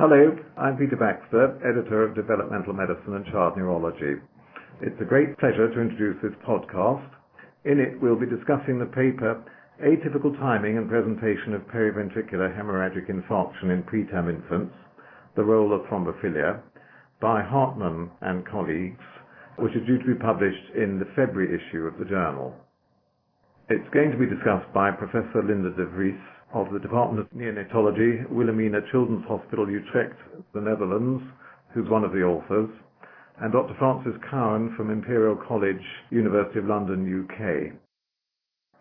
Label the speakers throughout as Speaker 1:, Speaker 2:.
Speaker 1: Hello, I'm Peter Baxter, editor of Developmental Medicine and Child Neurology. It's a great pleasure to introduce this podcast. In it, we'll be discussing the paper Atypical Timing and Presentation of Periventricular Hemorrhagic Infarction in Preterm Infants, the Role of Thrombophilia, by Harteman and colleagues, which is due to be published in the February issue of the journal. It's going to be discussed by Professor Linda de Vries of the Department of Neonatology, Wilhelmina Children's Hospital, Utrecht, the Netherlands, who's one of the authors, and Dr. Frances Cowan from Imperial College, University of London, UK.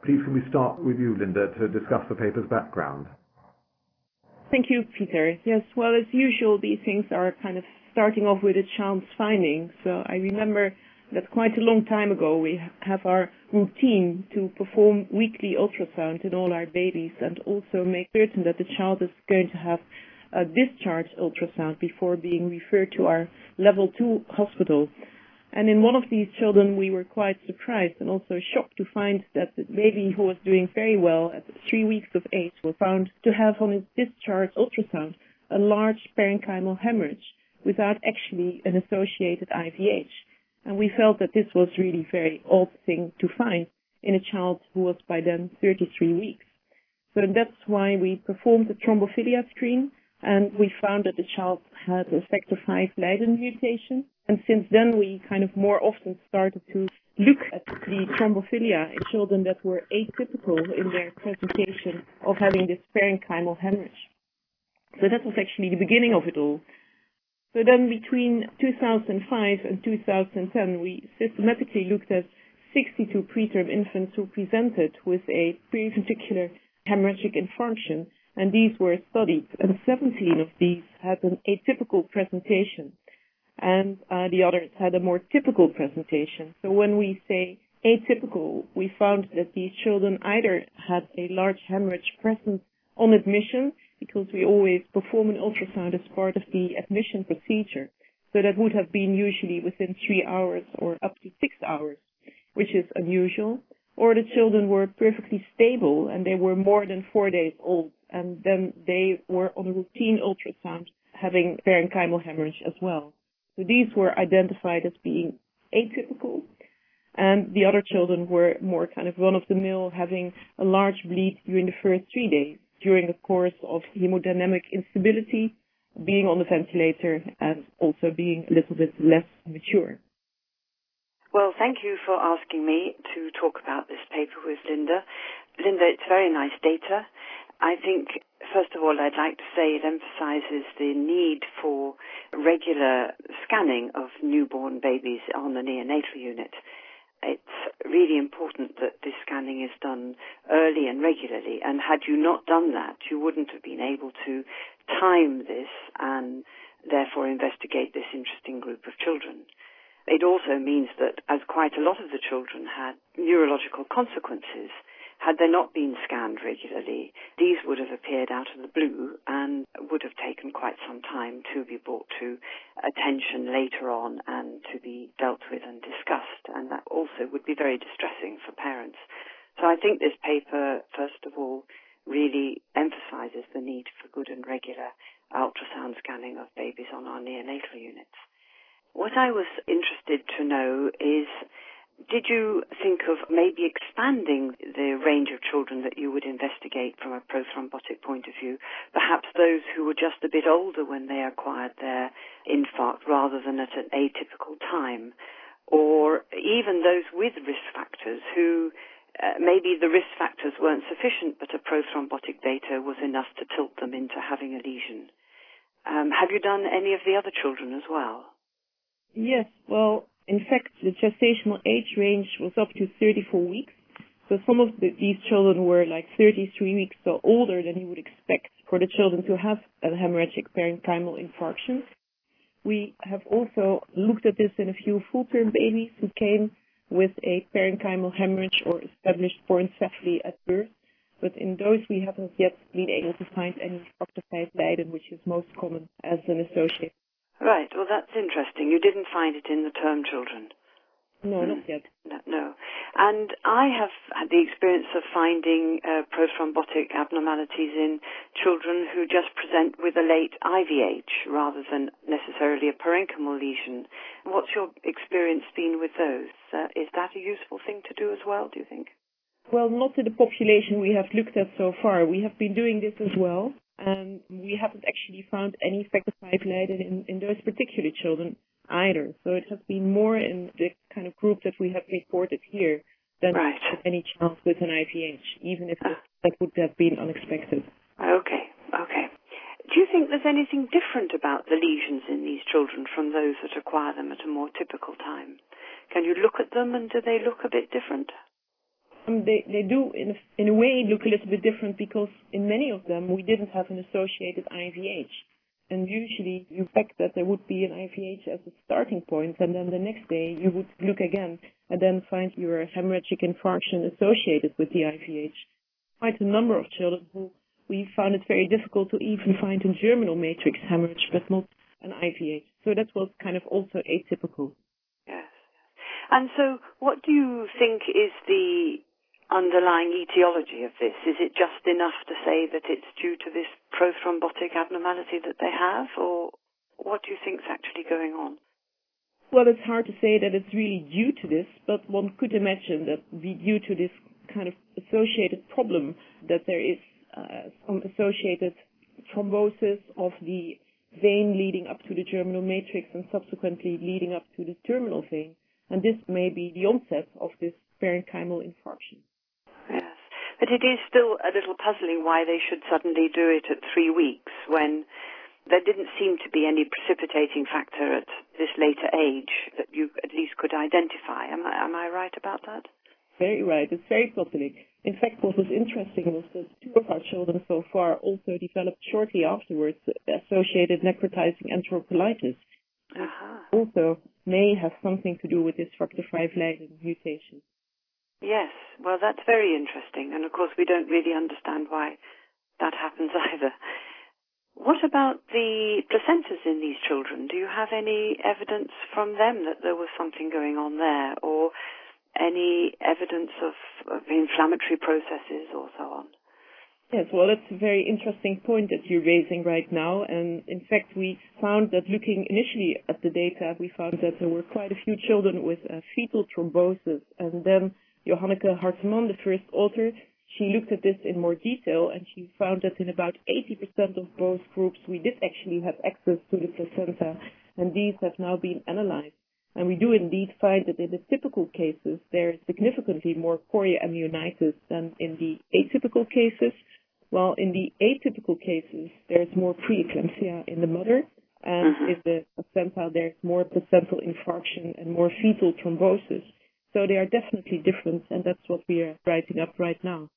Speaker 1: Please can we start with you, Linda, to discuss the paper's background?
Speaker 2: Thank you, Peter. Yes, well, as usual, these things are kind of starting off with a chance finding. So I remember that quite a long time ago we have our routine to perform weekly ultrasound in all our babies and also make certain that the child is going to have a discharge ultrasound before being referred to our level 2 hospital. And in one of these children, we were quite surprised and also shocked to find that the baby who was doing very well at three weeks of age was found to have on his discharge ultrasound a large parenchymal hemorrhage without actually an associated IVH. And we felt that this was really very odd thing to find in a child who was by then 33 weeks. So that's why we performed a thrombophilia screen and we found that the child had a factor V Leiden mutation. And since then we kind of more often started to look at the thrombophilia in children that were atypical in their presentation of having this parenchymal hemorrhage. So that was actually the beginning of it all. So then between 2005 and 2010, we systematically looked at 62 preterm infants who presented with a periventricular hemorrhagic infarction, and these were studied, and 17 of these had an atypical presentation, and uh, the others had a more typical presentation. So when we say atypical, we found that these children either had a large hemorrhage present on admission, because we always perform an ultrasound as part of the admission procedure. So that would have been usually within three hours or up to six hours, which is unusual. Or the children were perfectly stable and they were more than four days old and then they were on a routine ultrasound having parenchymal hemorrhage as well. So these were identified as being atypical and the other children were more kind of run of the mill having a large bleed during the first three days during the course of hemodynamic instability, being on the ventilator, and also being a little bit less mature.
Speaker 3: Well, thank you for asking me to talk about this paper with Linda. Linda, it's very nice data. I think, first of all, I'd like to say it emphasizes the need for regular scanning of newborn babies on the neonatal unit it's really important that this scanning is done early and regularly. And had you not done that, you wouldn't have been able to time this and therefore investigate this interesting group of children. It also means that as quite a lot of the children had neurological consequences, had they not been scanned regularly, these would have appeared out of the blue and would have taken quite some time to be brought to attention later on and to be dealt with and discussed. And that also would be very distressing for parents. So I think this paper, first of all, really emphasizes the need for good and regular ultrasound scanning of babies on our neonatal units. What I was interested to know is did you think of maybe expanding the range of children that you would investigate from a prothrombotic point of view? Perhaps those who were just a bit older when they acquired their infarct rather than at an atypical time? Or even those with risk factors who uh, maybe the risk factors weren't sufficient, but a prothrombotic beta was enough to tilt them into having a lesion. Um, have you done any of the other children as well?
Speaker 2: Yes, well, in fact, the gestational age range was up to 34 weeks. So some of the, these children were like 33 weeks or older than you would expect for the children to have a hemorrhagic parenchymal infarction. We have also looked at this in a few full-term babies who came with a parenchymal hemorrhage or established porencephaly at birth. But in those, we haven't yet been able to find any V Leiden, which is most common as an associated
Speaker 3: Right. Well, that's interesting. You didn't find it in the term children.
Speaker 2: No, not yet.
Speaker 3: No. And I have had the experience of finding uh, prothrombotic abnormalities in children who just present with a late IVH rather than necessarily a parenchymal lesion. What's your experience been with those? Uh, is that a useful thing to do as well, do you think?
Speaker 2: Well, not in the population we have looked at so far. We have been doing this as well, and we haven't actually found any factor V Leiden in, in those particular children either. So it has been more in the kind of group that we have reported here than
Speaker 3: right.
Speaker 2: any chance with an IVH, even if uh, that would have been unexpected.
Speaker 3: Okay, okay. Do you think there's anything different about the lesions in these children from those that acquire them at a more typical time? Can you look at them and do they look a bit different?
Speaker 2: Um, they do in a way look a little bit different because in many of them we didn't have an associated IVH and usually you expect that there would be an IVH as a starting point, and then the next day you would look again and then find your hemorrhagic infarction associated with the IVH. Quite a number of children who we found it very difficult to even find a germinal matrix hemorrhage, but not an IVH. So that was kind of also atypical.
Speaker 3: Yes. And so, what do you think is the underlying etiology of this? Is it just enough to say that it's due to this prothrombotic abnormality that they have, or what do you think is actually going on?
Speaker 2: Well, it's hard to say that it's really due to this, but one could imagine that due to this kind of associated problem that there is uh, some associated thrombosis of the vein leading up to the germinal matrix and subsequently leading up to the terminal vein. And this may be the onset of this parenchymal infarction.
Speaker 3: But it is still a little puzzling why they should suddenly do it at three weeks when there didn't seem to be any precipitating factor at this later age that you at least could identify. Am I, am I right about that?
Speaker 2: Very right. It's very puzzling. In fact, what was interesting was that two of our children so far also developed shortly afterwards associated necrotizing enterocolitis,
Speaker 3: uh-huh.
Speaker 2: also may have something to do with this factor V Leiden mutation.
Speaker 3: Yes, well, that's very interesting. And of course, we don't really understand why that happens either. What about the placentas in these children? Do you have any evidence from them that there was something going on there or any evidence of, of inflammatory processes or so on?
Speaker 2: Yes, well, that's a very interesting point that you're raising right now. And in fact, we found that looking initially at the data, we found that there were quite a few children with uh, fetal thrombosis. And then Johanneke Harteman, the first author, she looked at this in more detail and she found that in about 80% of both groups we did actually have access to the placenta and these have now been analyzed. And we do indeed find that in the typical cases there is significantly more chorioamnionitis than in the atypical cases, while in the atypical cases there's more preeclampsia in the mother and
Speaker 3: Mhm.
Speaker 2: in the placenta there's more placental infarction and more fetal thrombosis. So they are definitely different, and that's what we are writing up right now.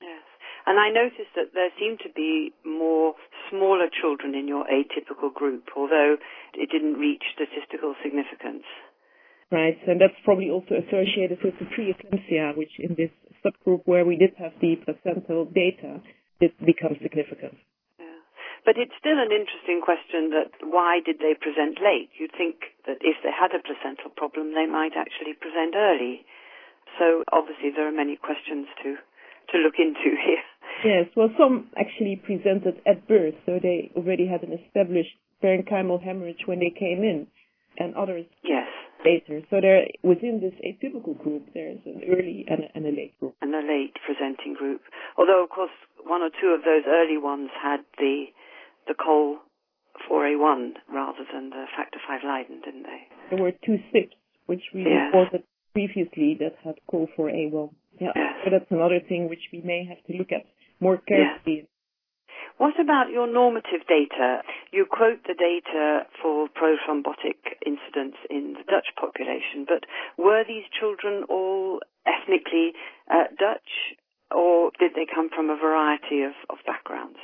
Speaker 3: Yes. And I noticed that there seemed to be more smaller children in your atypical group, although it didn't reach statistical significance.
Speaker 2: Right, and that's probably also associated with the preeclampsia, which in this subgroup where we did have the placental data, it becomes significant.
Speaker 3: But it's still an interesting question that why did they present late? You'd think that if they had a placental problem, they might actually present early. So obviously there are many questions to, to look into here.
Speaker 2: Yes, well, some actually presented at birth, so they already had an established parenchymal hemorrhage when they came in, and others
Speaker 3: Yes.
Speaker 2: later. So there, within this atypical group, there's an early and a, and a late group.
Speaker 3: And a late presenting group. Although of course one or two of those early ones had the, the Col 4A1 rather than the factor V Leiden, didn't they?
Speaker 2: There were two SIPs, which we
Speaker 3: Yes.
Speaker 2: reported previously that had call for A1. Yeah,
Speaker 3: Yes.
Speaker 2: so that's another thing which we may have to look at more carefully.
Speaker 3: What about your normative data? You quote the data for prothrombotic incidence in the Dutch population, but were these children all ethnically uh, Dutch, or did they come from a variety of, of backgrounds?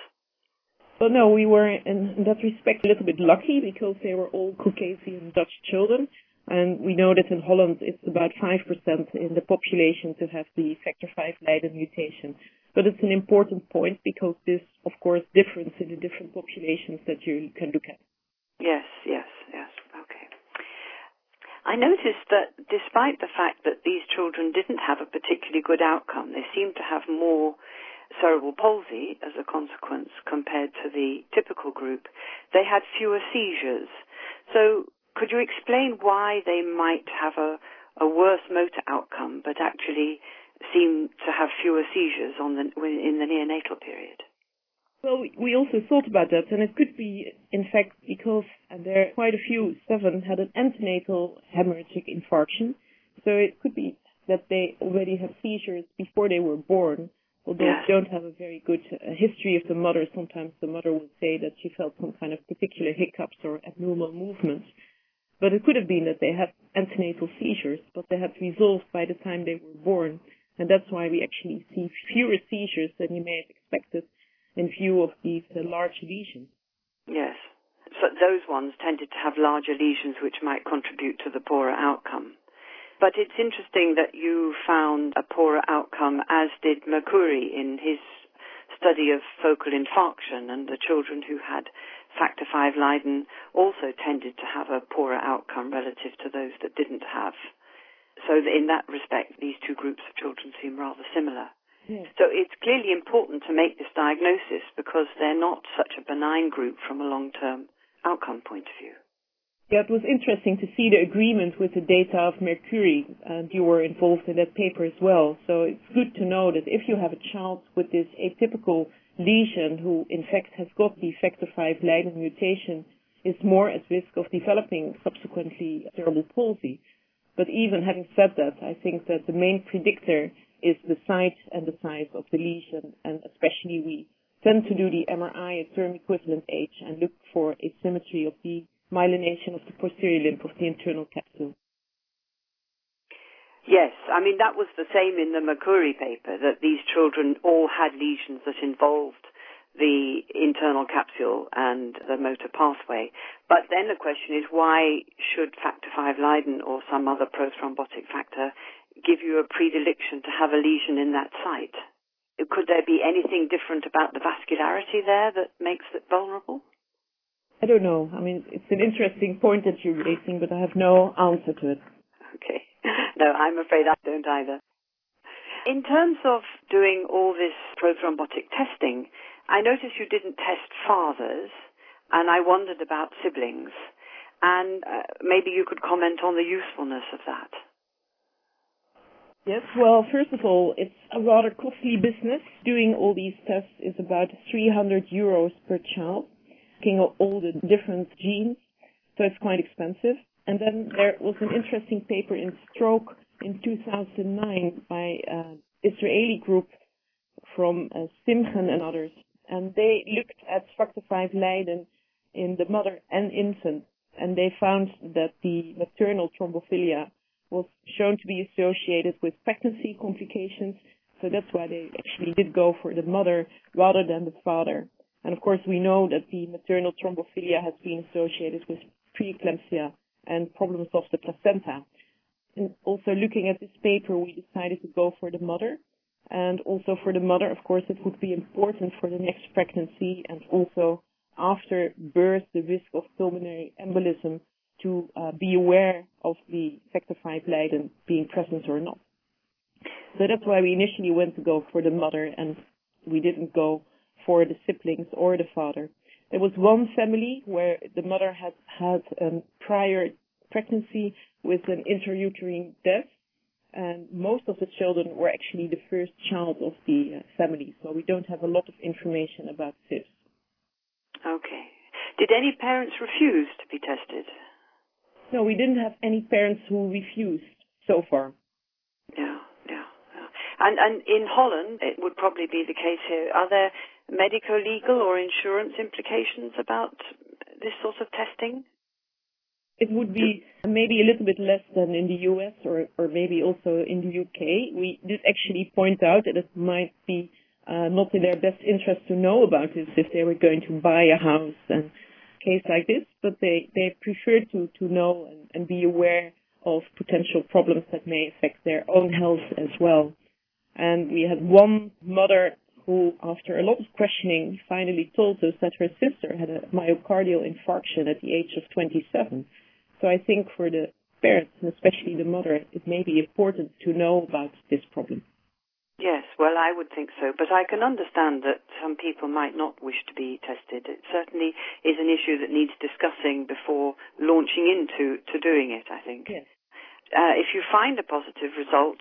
Speaker 2: Well, no, we were in, that respect a little bit lucky because they were all Caucasian Dutch children. And we know that in Holland it's about 5% in the population to have the factor 5 Leiden mutation. But it's an important point because this, of course, differs in the different populations that you can look at.
Speaker 3: Yes, yes, yes. Okay. I noticed that despite the fact that these children didn't have a particularly good outcome, they seemed to have more cerebral palsy as a consequence compared to the typical group, they had fewer seizures. So could you explain why they might have a, a worse motor outcome but actually seem to have fewer seizures on the, in the neonatal period?
Speaker 2: Well, we also thought about that, and it could be, in fact, because there are quite a few, seven, had an antenatal hemorrhagic infarction. So it could be that they already have seizures before they were born. Although we don't have a very good uh, history of the mother, sometimes the mother would say that she felt some kind of particular hiccups or abnormal movements. But it could have been that they had antenatal seizures, but they had resolved by the time they were born. And that's why we actually see fewer seizures than you may have expected in view of these uh, large lesions.
Speaker 3: Yes. So those ones tended to have larger lesions which might contribute to the poorer outcome. But it's interesting that you found a poorer outcome, as did Mercuri in his study of focal infarction, and the children who had factor V Leiden also tended to have a poorer outcome relative to those that didn't have. So in that respect, these two groups of children seem rather similar.
Speaker 2: Yes.
Speaker 3: So it's clearly important to make this diagnosis because they're not such a benign group from a long-term outcome point of view.
Speaker 2: Yeah, it was interesting to see the agreement with the data of Mercuri, and you were involved in that paper as well. So it's good to know that if you have a child with this atypical lesion who in fact has got the factor V Leiden mutation, is more at risk of developing subsequently cerebral palsy. But even having said that, I think that the main predictor is the site and the size of the lesion, and especially we tend to do the MRI at term equivalent age and look for asymmetry of the myelination of the posterior limb of the internal capsule.
Speaker 3: Yes, I mean that was the same in the Mercuri paper that these children all had lesions that involved the internal capsule and the motor pathway. But then the question is why should factor V Leiden or some other prothrombotic factor give you a predilection to have a lesion in that site? Could there be anything different about the vascularity there that makes it vulnerable?
Speaker 2: I don't know. I mean, it's an interesting point that you're raising, but I have no answer to it.
Speaker 3: Okay. No, I'm afraid I don't either. In terms of doing all this prothrombotic testing, I noticed you didn't test fathers, and I wondered about siblings. And uh, maybe you could comment on the usefulness of that.
Speaker 2: Yes, well, first of all, it's a rather costly business. Doing all these tests is about 300 euros per child, at all the different genes, so it's quite expensive. And then there was an interesting paper in Stroke in 2009 by an Israeli group from uh, Simchen and others, and they looked at factor V Leiden in the mother and infant, and they found that the maternal thrombophilia was shown to be associated with pregnancy complications. So that's why they actually did go for the mother rather than the father. And of course, we know that the maternal thrombophilia has been associated with preeclampsia and problems of the placenta. And also looking at this paper, we decided to go for the mother. And also for the mother, of course, it would be important for the next pregnancy and also after birth, the risk of pulmonary embolism to uh, be aware of the factor V Leiden being present or not. So that's why we initially went to go for the mother and we didn't go for the siblings or the father. There was one family where the mother had had um, prior pregnancy with an intrauterine death and most of the children were actually the first child of the uh, family, so we don't have a lot of information about this.
Speaker 3: Okay. Did any parents refuse to be tested?
Speaker 2: No, we didn't have any parents who refused so far.
Speaker 3: Yeah, yeah, yeah. And and in Holland, it would probably be the case here. Are there medico legal or insurance implications about this sort of testing?
Speaker 2: It would be maybe a little bit less than in the US or, or maybe also in the UK. We did actually point out that it might be uh, not in their best interest to know about this if they were going to buy a house and case like this, but they, they prefer to, to know and, and be aware of potential problems that may affect their own health as well. And we had one mother who, after a lot of questioning, finally told us that her sister had a myocardial infarction at the age of 27. So I think for the parents, and especially the mother, it may be important to know about this problem.
Speaker 3: Yes, well, I would think so, but I can understand that some people might not wish to be tested. It certainly is an issue that needs discussing before launching into to doing it. I think.
Speaker 2: Yes.
Speaker 3: Uh, if you find a positive result,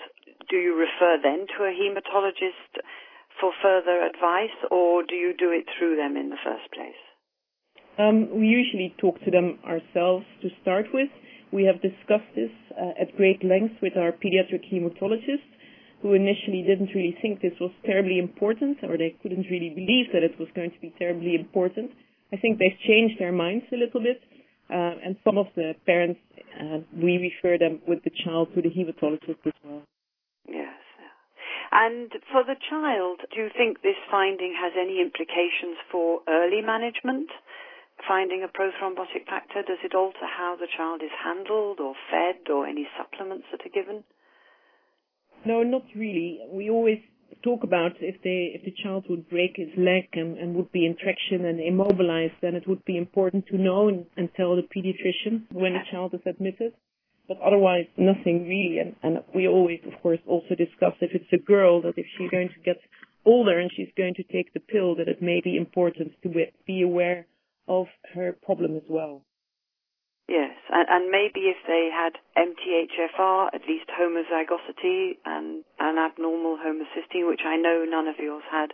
Speaker 3: do you refer then to a hematologist for further advice, or do you do it through them in the first place?
Speaker 2: Um, we usually talk to them ourselves to start with. We have discussed this uh, at great length with our pediatric hematologist who initially didn't really think this was terribly important, or they couldn't really believe that it was going to be terribly important. I think they've changed their minds a little bit, uh, and some of the parents, uh, we refer them with the child to the hematologist as well.
Speaker 3: Yes. And for the child, do you think this finding has any implications for early management? Finding a prothrombotic factor, does it alter how the child is handled or fed or any supplements that are given?
Speaker 2: No, not really. We always talk about if they if the child would break his leg and, and would be in traction and immobilized, then it would be important to know and, and tell the pediatrician when the child is admitted. But otherwise, nothing really. And, and we always, of course, also discuss if it's a girl that if she's going to get older and she's going to take the pill, that it may be important to be aware of her problem as well.
Speaker 3: Yes, and, and maybe if they had MTHFR, at least homozygosity and an abnormal homocysteine, which I know none of yours had,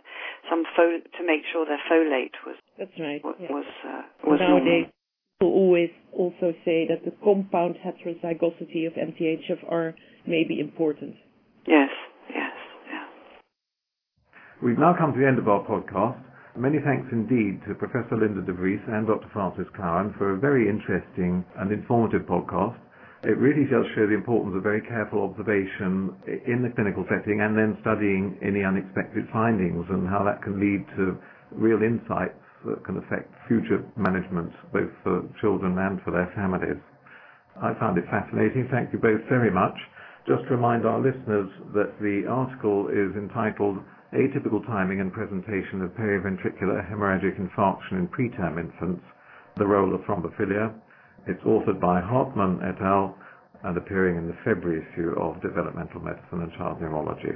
Speaker 3: some fol- to make sure their folate was
Speaker 2: that's right.
Speaker 3: was was, uh, was
Speaker 2: nowadays people always also say that the compound heterozygosity of MTHFR may be important.
Speaker 3: Yes, yes, yeah.
Speaker 1: We've now come to the end of our podcast. Many thanks indeed to Professor Linda de Vries and Dr. Frances Cowan for a very interesting and informative podcast. It really does show the importance of very careful observation in the clinical setting and then studying any unexpected findings and how that can lead to real insights that can affect future management both for children and for their families. I found it fascinating. Thank you both very much. Just to remind our listeners that the article is entitled atypical timing and presentation of periventricular hemorrhagic infarction in preterm infants, the role of thrombophilia. It's authored by Harteman et al. and appearing in the February issue of Developmental Medicine and Child Neurology.